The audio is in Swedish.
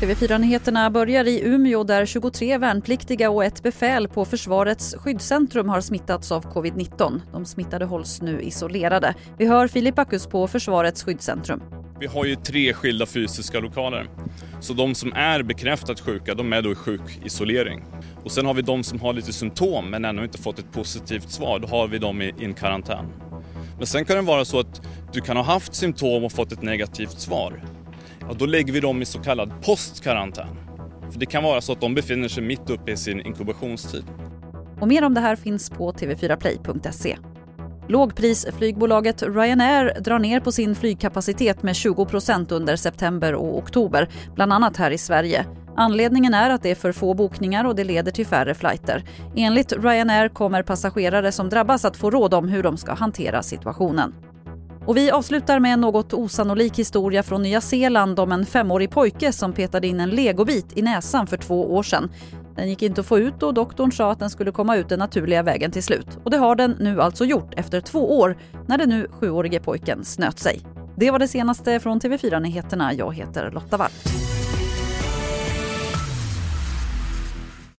TV4-nyheterna börjar i Umeå där 23 värnpliktiga och ett befäl på Försvarets skyddscentrum har smittats av covid-19. De smittade hålls nu isolerade. Vi hör Filip Akus på Försvarets skyddscentrum. Vi har ju tre skilda fysiska lokaler. Så de som är bekräftat sjuka, de är då i sjukisolering. Och sen har vi de som har lite symptom men ännu inte fått ett positivt svar. Då har vi dem i en karantän. Men sen kan det vara så att du kan ha haft symptom och fått ett negativt svar. Ja, då lägger vi dem i så kallad postkarantän. För det kan vara så att de befinner sig mitt uppe i sin inkubationstid. Och mer om det här finns på tv4play.se. Lågprisflygbolaget Ryanair drar ner på sin flygkapacitet med 20% under september och oktober, bland annat här i Sverige. Anledningen är att det är för få bokningar och det leder till färre flighter. Enligt Ryanair kommer passagerare som drabbas att få råd om hur de ska hantera situationen. Och vi avslutar med en något osannolik historia från Nya Zeeland om en femårig pojke som petade in en legobit i näsan för två år sedan. Den gick inte att få ut och doktorn sa att den skulle komma ut den naturliga vägen till slut. Och det har den nu alltså gjort efter två år när den nu sjuårige pojken snöt sig. Det var det senaste från TV4 Nyheterna. Jag heter Lotta Wall.